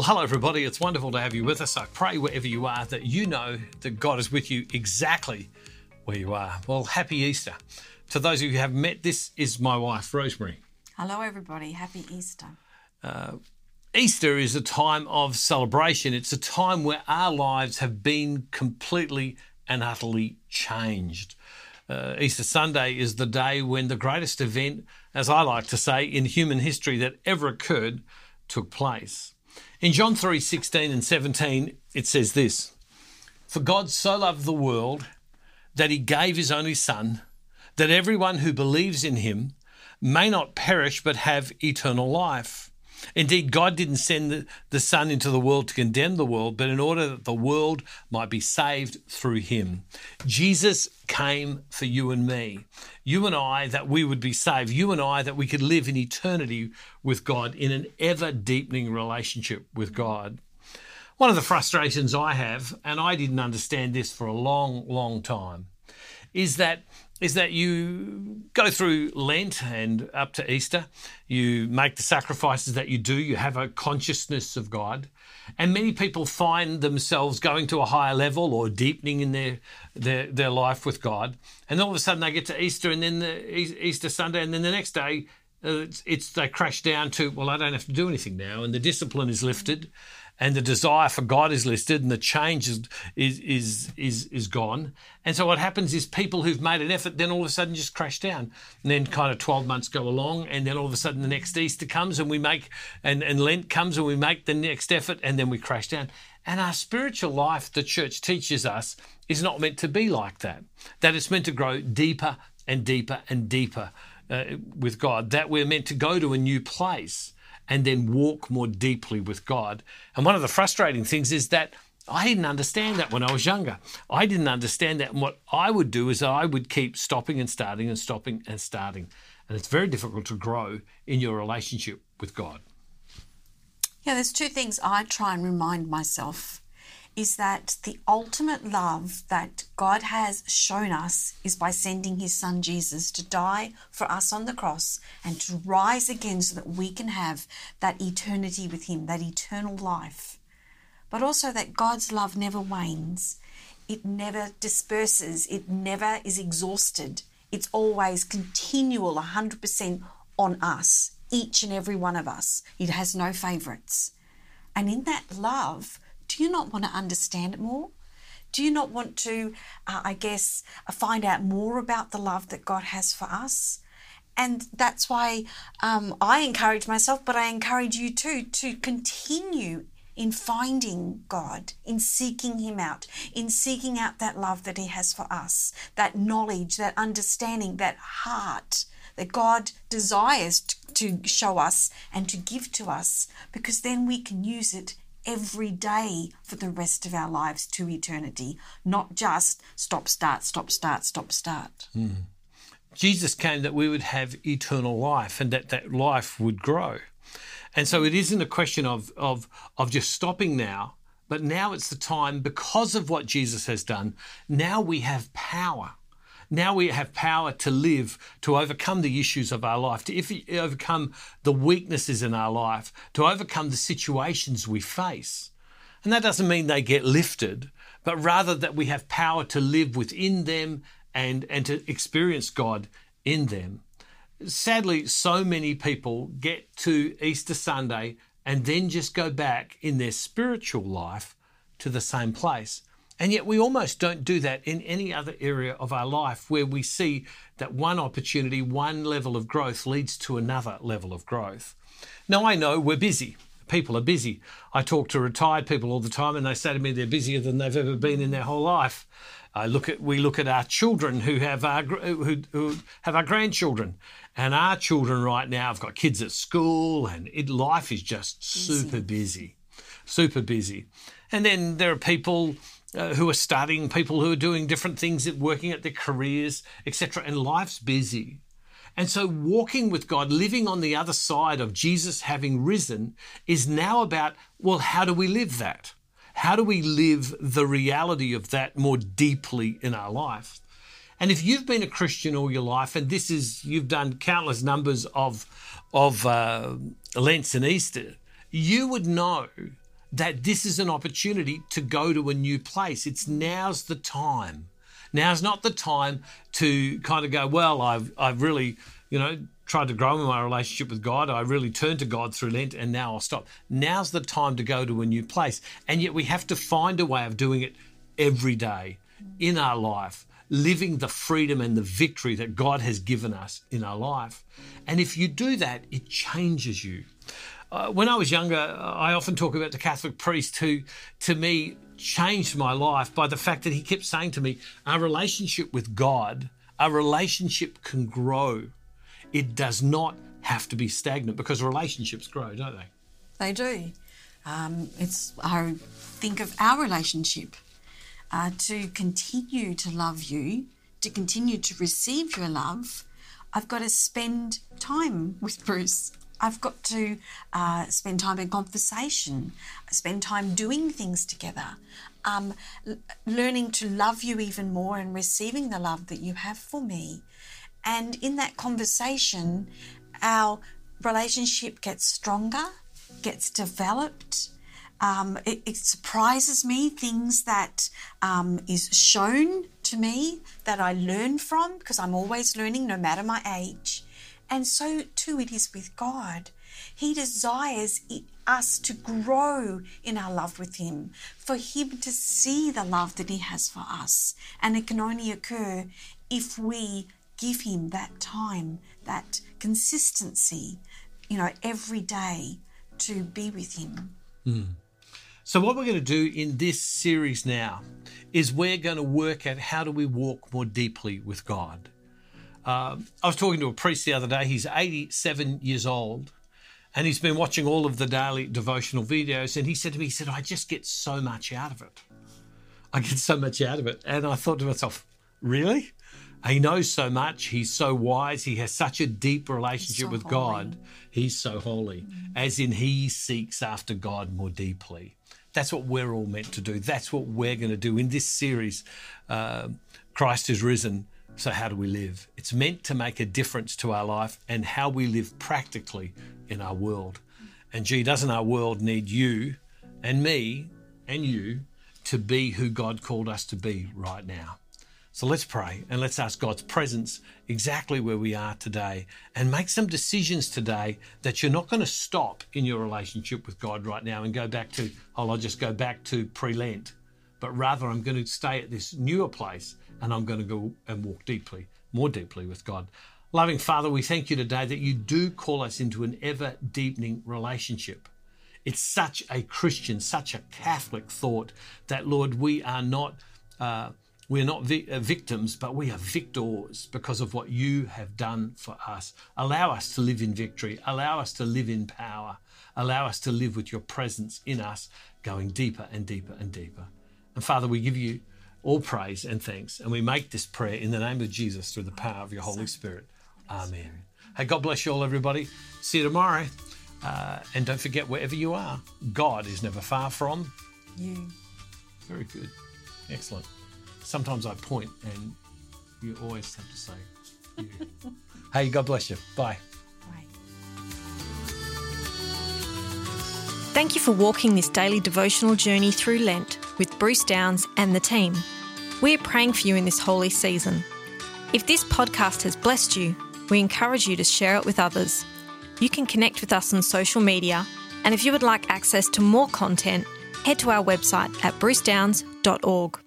Well, hello, everybody. It's wonderful to have you with us. I pray wherever you are that you know that God is with you exactly where you are. Well, happy Easter. To those of you who have met, this is my wife, Rosemary. Hello, everybody. Happy Easter. Uh, Easter is a time of celebration. It's a time where our lives have been completely and utterly changed. Uh, Easter Sunday is the day when the greatest event, as I like to say, in human history that ever occurred took place. In John 3 16 and 17, it says this For God so loved the world that he gave his only Son, that everyone who believes in him may not perish but have eternal life. Indeed, God didn't send the, Son into the world to condemn the world, but in order that the world might be saved through him. Jesus came for you and me. You and I, that we would be saved. You and I, that we could live in eternity with God in an ever deepening relationship with God. One of the frustrations I have, and I didn't understand this for a long, long time, is that is that you go through Lent and up to Easter, you make the sacrifices that you do, you have a consciousness of God. And many people find themselves going to a higher level or deepening in their, their, their life with God. And all of a sudden they get to Easter and then the Easter Sunday, and then the next day uh, it's, it's they crash down to, well, I don't have to do anything now. And the discipline is lifted and the desire for God is listed and the change is, is, is, is, is gone. And so what happens is people who've made an effort then all of a sudden just crash down. And then kind of 12 months go along and then all of a sudden the next Easter comes and we make, and, and Lent comes and we make the next effort and then we crash down. And our spiritual life, the church teaches us, is not meant to be like that. That it's meant to grow deeper and deeper and deeper uh, with God. That we're meant to go to a new place and then walk more deeply with God. And one of the frustrating things is that I didn't understand that when I was younger. I didn't understand that. And what I would do is I would keep stopping and starting and stopping and starting. And it's very difficult to grow in your relationship with God. Yeah, there's two things I try and remind myself is that the ultimate love that God has shown us is by sending his son Jesus to die for us on the cross and to rise again so that we can have that eternity with him, that eternal life. But also that God's love never wanes, it never disperses, it never is exhausted. It's always continual, 100% on us, each and every one of us. It has no favorites. And in that love, do you not want to understand it more? Do you not want to, uh, I guess, find out more about the love that God has for us? And that's why um, I encourage myself, but I encourage you too, to continue in finding God, in seeking Him out, in seeking out that love that He has for us, that knowledge, that understanding, that heart that God desires to show us and to give to us, because then we can use it every day for the rest of our lives to eternity, not just stop, start, stop, start, stop, start. Mm. Jesus came that we would have eternal life and that that life would grow. And so it isn't a question of, of, of just stopping now, but now it's the time because of what Jesus has done. Now we have power now we have power to live, to overcome the issues of our life, to overcome the weaknesses in our life, to overcome the situations we face. And that doesn't mean they get lifted, but rather that we have power to live within them and, and to experience God in them. Sadly, so many people get to Easter Sunday and then just go back in their spiritual life to the same place. And yet we almost don't do that in any other area of our life where we see that one opportunity, one level of growth leads to another level of growth. Now, I know we're busy. People are busy. I talk to retired people all the time and they say to me they're busier than they've ever been in their whole life. I look at we look at our children who have our who, who have our grandchildren, and our children right now have got kids at school, and it, life is just super busy, super busy. And then there are people uh, who are studying, people who are doing different things, working at their careers, etc. And life's busy. And so, walking with God, living on the other side of Jesus having risen, is now about well, how do we live that? How do we live the reality of that more deeply in our life? And if you've been a Christian all your life, and this is you've done countless numbers of of uh, Lents and Easter, you would know that this is an opportunity to go to a new place. It's now's the time. Now's not the time to kind of go, well, I've, I've really, you know, tried to grow in my relationship with God. I really turned to God through Lent and now I'll stop. Now's the time to go to a new place. And yet we have to find a way of doing it every day in our life, living the freedom and the victory that God has given us in our life. And if you do that, it changes you. Uh, when I was younger, I often talk about the Catholic priest who, to me, changed my life by the fact that he kept saying to me, Our relationship with God, our relationship can grow. It does not have to be stagnant because relationships grow, don't they? They do. Um, it's I think of our relationship uh, to continue to love you, to continue to receive your love. I've got to spend time with Bruce. I've got to uh, spend time in conversation, spend time doing things together, um, l- learning to love you even more and receiving the love that you have for me. And in that conversation, our relationship gets stronger, gets developed. Um, it, it, surprises me things that um, is shown to me that I learn from because I'm always learning no matter my age. And so too it is with God. He desires us to grow in our love with Him, for Him to see the love that He has for us. And it can only occur if we give Him that time, that consistency, you know, every day to be with Him. Mm. So, what we're going to do in this series now is we're going to work at how do we walk more deeply with God. Um, I was talking to a priest the other day. He's 87 years old and he's been watching all of the daily devotional videos. And he said to me, he said, I just get so much out of it. I get so much out of it. And I thought to myself, really? He knows so much. He's so wise. He has such a deep relationship so with holy. God. He's so holy, mm. as in he seeks after God more deeply. That's what we're all meant to do. That's what we're going to do in this series. Uh, Christ is risen. So, how do we live? It's meant to make a difference to our life and how we live practically in our world. And gee, doesn't our world need you and me and you to be who God called us to be right now? So let's pray and let's ask God's presence exactly where we are today and make some decisions today that you're not going to stop in your relationship with God right now and go back to, oh, I'll just go back to pre Lent. But rather, I'm going to stay at this newer place and I'm going to go and walk deeply, more deeply with God. Loving Father, we thank you today that you do call us into an ever deepening relationship. It's such a Christian, such a Catholic thought that, Lord, we are not. Uh, we're not uh, victims, but we are victors because of what you have done for us. Allow us to live in victory. Allow us to live in power. Allow us to live with your presence in us, going deeper and deeper and deeper. And Father, we give you all praise and thanks. And we make this prayer in the name of Jesus through the power of your Holy Spirit. Amen. Hey, God bless you all, everybody. See you tomorrow. Uh, and don't forget, wherever you are, God is never far from you. Very good. Excellent. Sometimes I point and you always have to say you. hey, God bless you. Bye. Bye. Thank you for walking this daily devotional journey through Lent with Bruce Downes and the team. We're praying for you in this holy season. If this podcast has blessed you, we encourage you to share it with others. You can connect with us on social media, and if you would like access to more content, head to our website at brucedownes.org.